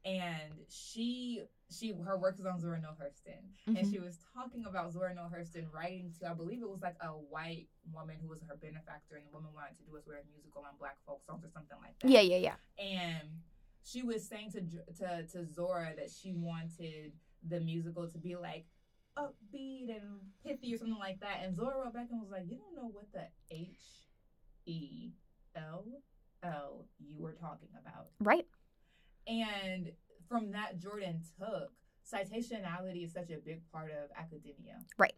And she she her work is on Zora Neale Hurston. Mhm. And she was talking about Zora Neale Hurston writing to I believe it was like a white woman who was her benefactor and the woman wanted to do wear a musical on black folk songs or something like that. yeah, yeah, yeah. And she was saying to to to Zora that she wanted the musical to be like upbeat and pithy or something like that. And Zora wrote back and was like, "You don't know what the H E L L you were talking about." Right. And from that, Jordan took citationality is such a big part of academia, Right.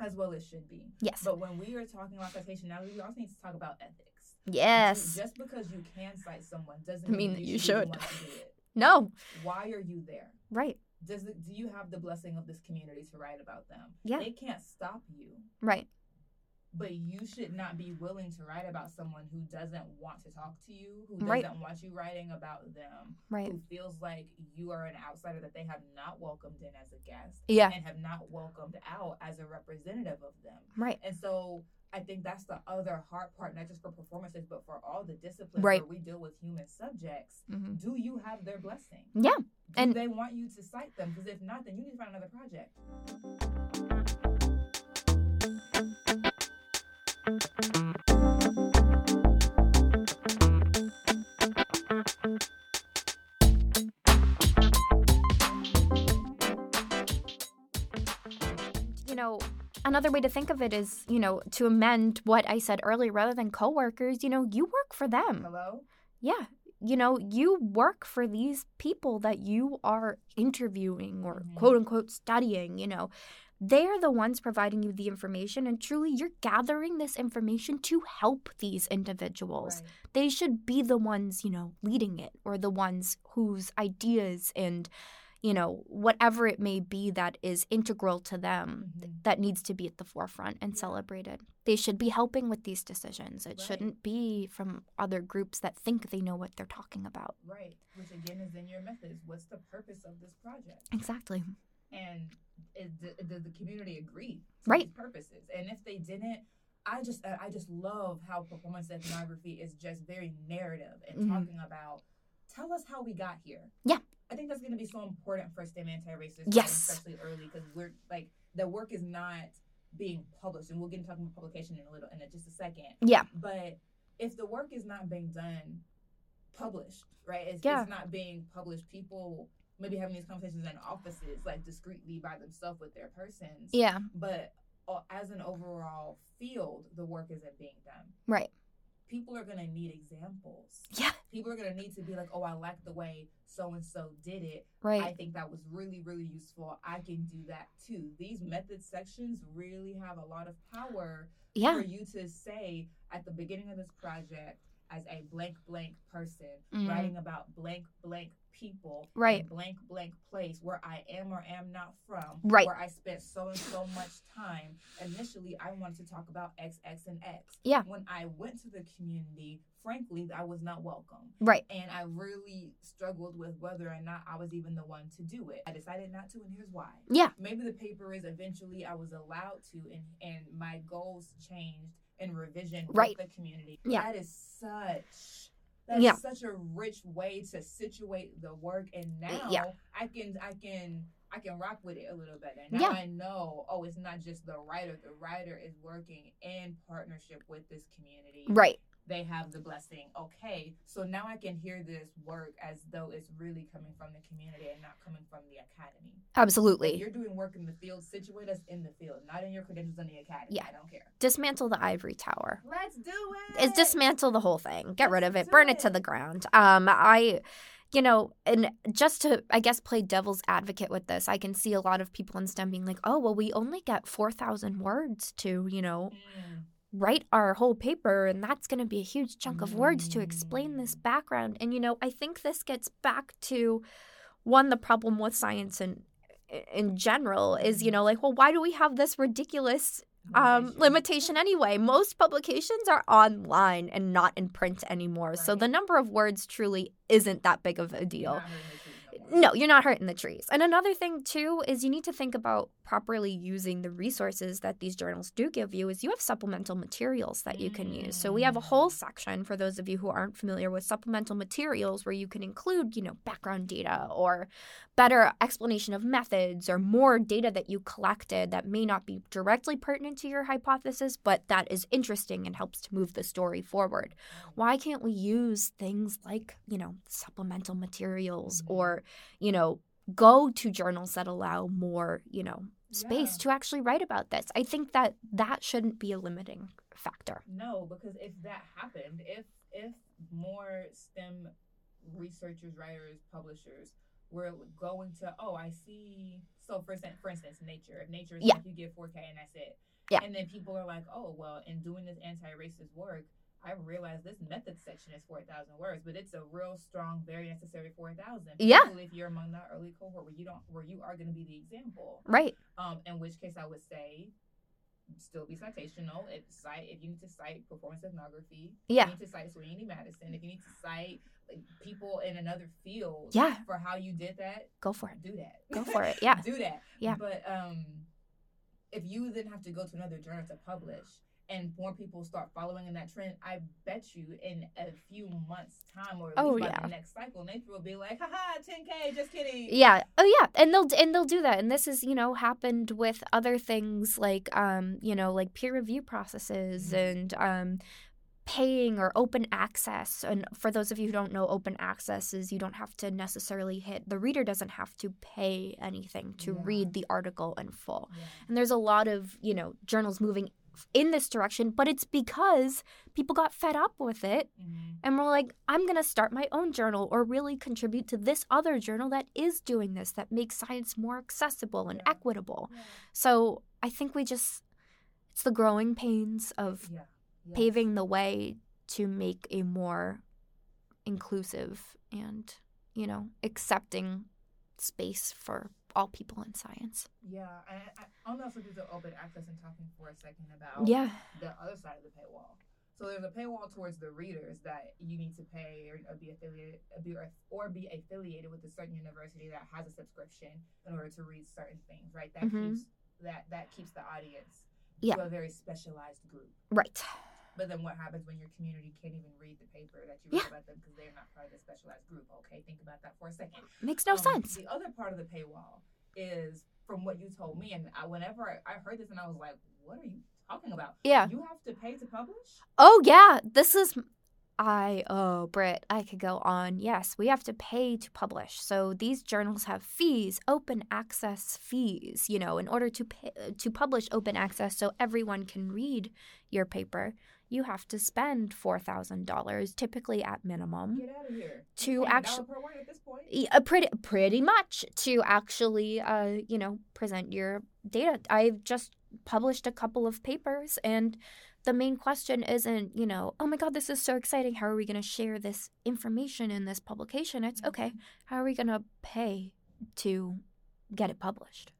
As well as should be. Yes. But when we are talking about citationality, we also need to talk about ethics. Yes. Just because you can cite someone doesn't Mean mean, that you you should. should. be the one to do it. No. Why are you there? Right. Does it, do you have the blessing of this community to write about them? Yeah. They can't stop you, Right. But you should not be willing to write about someone who doesn't want to talk to you, who doesn't Right. want you writing about them, Right. who feels like you are an outsider that they have not welcomed in as a guest Yeah. and have not welcomed out as a representative of them. Right. And so I think that's the other hard part, not just for performances, but for all the disciplines Right. where we deal with human subjects. hmm Do you have their blessing? Yeah. Do And- they want you to cite them? Because if not, then you need to find another project. You know, another way to think of it is, you know, to amend what I said earlier, rather than coworkers, you know, you work for them. Hello? Yeah. You know, you work for these people that you are interviewing or Mhm. quote unquote studying, you know. They're the ones providing you the information, and truly, you're gathering this information to help these individuals. Right. They should be the ones, you know, leading it or the ones whose ideas and, you know, whatever it may be that is integral to them Mhm. that needs to be at the forefront and celebrated. They should be helping with these decisions. It Right. shouldn't be from other groups that think they know what they're talking about. Right. Which again is in your methods. What's the purpose of this project? Exactly. And the, the community agree to Right. these purposes? And if they didn't, I just I just love how performance ethnography is just very narrative and Mhm. talking about tell us how we got here. Yeah. I think that's going to be so important for STEM anti-racist, Yes. especially early because we're like the work is not being published, and we'll get into talking about publication in a little in just a second. Yeah. But if the work is not being done, published, right? It's, Yeah. it's not being published. People maybe having these conversations in offices, like discreetly by themselves with their persons. Yeah. But uh, as an overall field, the work isn't being done. Right. people are gonna need examples. Yeah. People are gonna need to be like, oh, I like the way so and so did it. Right. I think that was really, really useful. I can do that too. These method sections really have a lot of power yeah. for you to say at the beginning of this project as a blank blank person Mhm. writing about blank blank people Right. blank blank place where I am or am not from Right. where I spent so and so much time initially I wanted to talk about X X and X Yeah. when I went to the community frankly I was not welcome Right. and I really struggled with whether or not I was even the one to do it. I decided not to, and here's why. Yeah. Maybe the paper is eventually I was allowed to, and and my goals changed in revision Right. with the community. Yeah. That is such. That's Yeah. such a rich way to situate the work, and eh, now Yeah. I can I can I can rock with it a little better. Now Yeah. I know, oh, it's not just the writer. The writer is working in partnership with this community Right. They have the blessing. Okay, so now I can hear this work as though it's really coming from the community and not coming from the academy. If Absolutely. you're doing work in the field, situate us in the field, not in your credentials in the academy. Yeah. I don't care. Dismantle the ivory tower. Let's do it. is dismantle the whole thing get rid of it burn it to the ground um i you know and just to i guess play devil's advocate with this i can see a lot of people in stem being like oh well we only get 4000 words to you know Mm, write our whole paper and that's going to be a huge chunk of words to explain this background and you know i think this gets back to one the problem with science in in general is you know like well why do we have this ridiculous um, limitation. anyway. Most publications are online and not in print anymore. So the number of words truly isn't that big of a deal. not hurting the trees no you're not hurting the trees. And another thing too is you need to think about properly using the resources that these journals do give you is you have supplemental materials that you can use. So we have a whole Mm. section for those of you who aren't familiar with supplemental materials where you can include, you know, background data or better explanation of methods or more data that you collected that may not be directly pertinent to your hypothesis, but that is interesting and helps to move the story forward why can't we use things like you know supplemental materials Mhm. or you know go to journals that allow more you know space Yeah. to actually write about this i think that that shouldn't be a limiting factor No, because if that happened, if if more STEM researchers, writers, publishers were going to, oh, I see. So for instance, for instance, nature. If nature is Yeah. like you get 4K and that's it. Yeah. And then people are like, oh, well, in doing this anti-racist work, I realized this method section is 4,000 words, but it's a real strong, very necessary 4,000. Yeah. If you're among that early cohort where you don't, where you are going to be the example. right Um, in which case I would say still be citational. If cite if you need to cite performance ethnography, Yeah. if you need to cite Soyini Madison, if you need to cite like, people in another field Yeah. for how you did that, go for it do that. go for it yeah do that. Yeah. But um if you then have to go to another journal to publish and more people start following in that trend, I bet you in a few months' time or at Oh, least by yeah. the next cycle, Nature will be like, haha, 10K, just kidding. yeah oh yeah and they'll and they'll do that and this is you know happened with other things like um you know like peer review processes Mhm. and um paying or open access and for those of you who don't know open access is you don't have to necessarily hit the reader doesn't have to pay anything to Yeah. read the article in full Yeah. and there's a lot of you know journals moving in this direction but it's because people got fed up with it Mhm. and we're like, I'm going to start my own journal or really contribute to this other journal that is doing this, that makes science more accessible and Yeah. equitable. Yeah. So I think we just, it's the growing pains of Yeah. Yes. paving the way to make a more inclusive and, you know, accepting space for all people in science. Yeah, I, I also do the open access and talking for a second about Yeah. the other side of the paywall. So there's a paywall towards the readers that you need to pay or, or be affiliated or be, or be affiliated with a certain university that has a subscription in order to read certain things, right? That Mhm. keeps that that keeps the audience Yeah. to a very specialized group. Right. But then what happens when your community can't even read the paper that you Yeah. read about them because they're not part of the specialized group? Okay, think about that for a second. Makes no Um, sense. The other part of the paywall is from what you told me, and I, whenever I, heard this, and I was like, "What are you talking about? Yeah. You have to pay to publish." Oh yeah, this is I oh Britt, I could go on. Yes, we have to pay to publish. So these journals have fees, open access fees, you know, in order to pay, to publish open access so everyone can read your paper. You have to spend $4,000, typically at minimum, Get out of here. to You're paying a dollar actually per at this point. Uh, pretty pretty much to actually uh you know present your data. I've just published a couple of papers and the main question isn't you know oh my god this is so exciting. How are we going to share this information in this publication? It's okay how are we going to pay to get it published?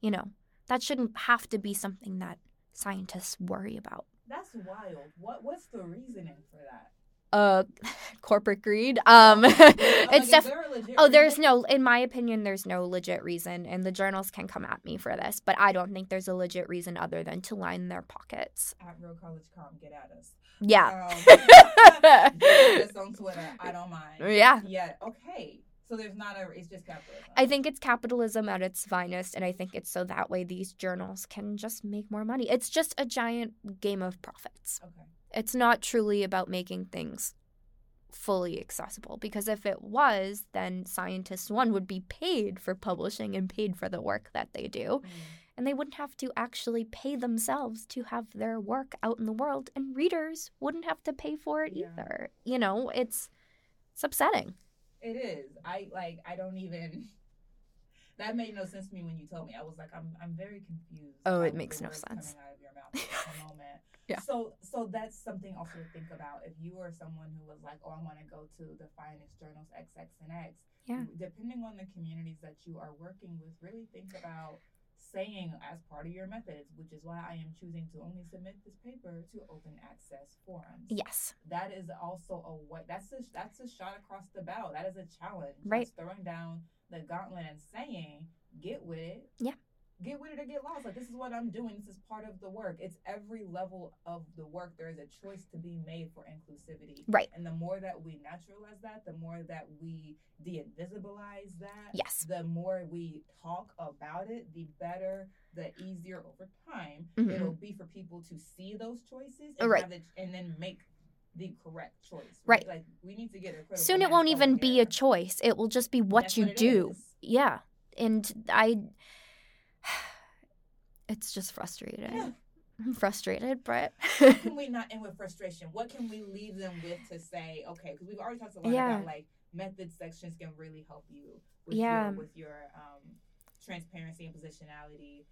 You know that shouldn't have to be something that scientists worry about That's wild. What what's the reasoning for that? uh corporate greed um it's is def- there Oh, there's no, in my opinion, there's no legit reason, and the journals can come at me for this, but I don't think there's a legit reason other than to line their pockets. at Real College Comp, get at us. Yeah. Um, get us on Twitter. I don't mind. yeah. Yeah. Okay. So there's not a. It's just capitalism. I think it's capitalism at its finest, and I think it's so that way these journals can just make more money. It's just a giant game of profits. Okay. It's not truly about making things fully accessible because if it was, then scientists, one, would be paid for publishing and paid for the work that they do. Mm. and they wouldn't have to actually pay themselves to have their work out in the world and readers wouldn't have to pay for it Yeah. either you know it's it's upsetting It is. I like. I don't even. That made no sense to me when you told me. I was like, I'm. I'm very confused. Oh, it makes no sense. Coming out of your mouth at the moment. Yeah. So, so that's something also to think about. If you are someone who was like, oh, I want to go to the finest journals X, X, and X. Yeah. Depending on the communities that you are working with, really think about saying as part of your methods, which is why I am choosing to only submit this paper to open access forums. Yes. That is also a way that's a that's a shot across the bow. That is a challenge. Right. That's throwing down the gauntlet and saying get with it. Yeah. Get with it or get lost like this is what i'm doing this is part of the work it's every level of the work there is a choice to be made for inclusivity Right. and the more that we naturalize that the more that we de-invisibilize that Yes. the more we talk about it the better the easier over time Mhm. it'll be for people to see those choices and, Right. have the, and then make the correct choice. Right. Like we need to get a soon it won't even be a choice it will just be what That's you it do is. yeah and i it's just frustrating Yeah. i'm frustrated but How can we not end with frustration? What can we leave them with to say, okay, because we've already talked a lot Yeah. about like method sections can really help you with Yeah. your with your um transparency and positionality.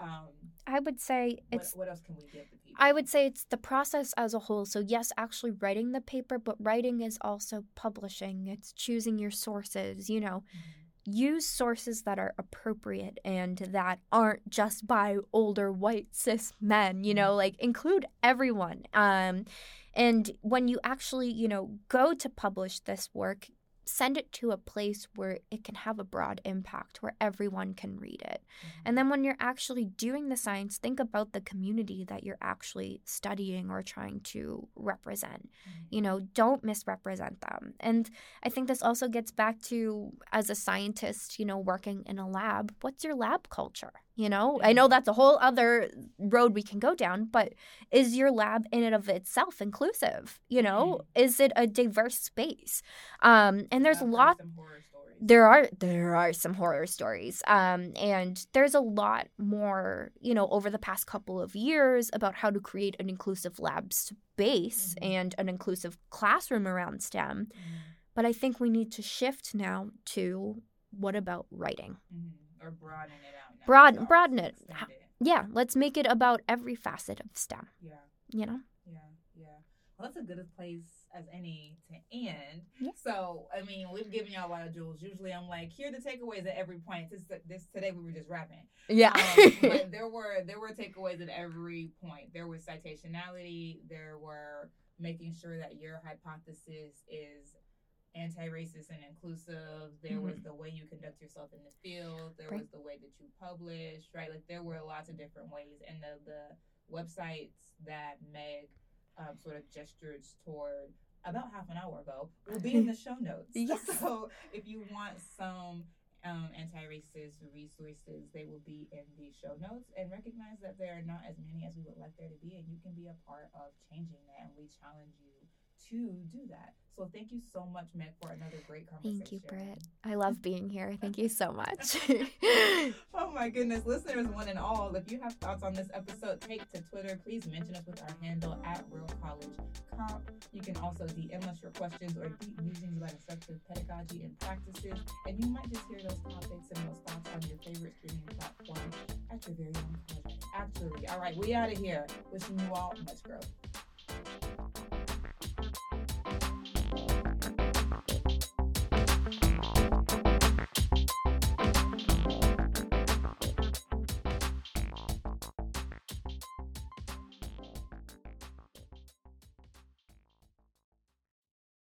Um i would say it's what else can we give the people? I would say it's the process as a whole. So, yes, actually writing the paper, but writing is also publishing. It's choosing your sources, you know, Mhm. Use sources that are appropriate and that aren't just by older white cis men, you know, like include everyone. Um, and when you actually, you know, go to publish this work, send it to a place where it can have a broad impact, where everyone can read it. And then when you're actually doing the science, think about the community that you're actually studying or trying to represent. Mhm. You know, don't misrepresent them. And I think this also gets back to as a scientist, you know, working in a lab, what's your lab culture? You know, I know that's a whole other road we can go down, but is your lab in and of itself inclusive? You know, is it a diverse space? Um, and there's a lot some horror stories. there are there are some horror stories um and there's a lot more you know over the past couple of years about how to create an inclusive lab space Mhm. and an inclusive classroom around stem Mhm. but i think we need to shift now to what about writing Mhm. Or broaden it out. now. Broad- broaden it. it. yeah let's make it about every facet of stem Yeah. you know Yeah, yeah. Well, that's a good place as any to end. Yeah. So, I mean, we've given y'all a lot of jewels. Usually, I'm like, here are the takeaways at every point. This, this today we were just rapping. yeah Um, but there were there were takeaways at every point. There was citationality. There were making sure that your hypothesis is anti-racist and inclusive. There was the way you conduct yourself in the field. There Right. was the way that you publish. Right, like there were lots of different ways, and the the websites that Meg um, sort of gestured toward about half an hour ago will be in the show notes. Yes. So if you want some um, anti-racist resources, they will be in the show notes. And recognize that there are not as many as we would like there to be, and you can be a part of changing that. And we challenge you to do that. So thank you so much, Meg, for another great conversation. Thank you, Britt. I love being here. Thank you so much. oh my goodness, listeners, one and all, if you have thoughts on this episode, take to Twitter. Please mention us with our handle at Real College Comp. You can also DM us your questions or deep musings about effective pedagogy and practices, and you might just hear those topics and those thoughts on your favorite streaming platform at your very own pleasure. Actually, all right, we out of here. Wishing you all much growth.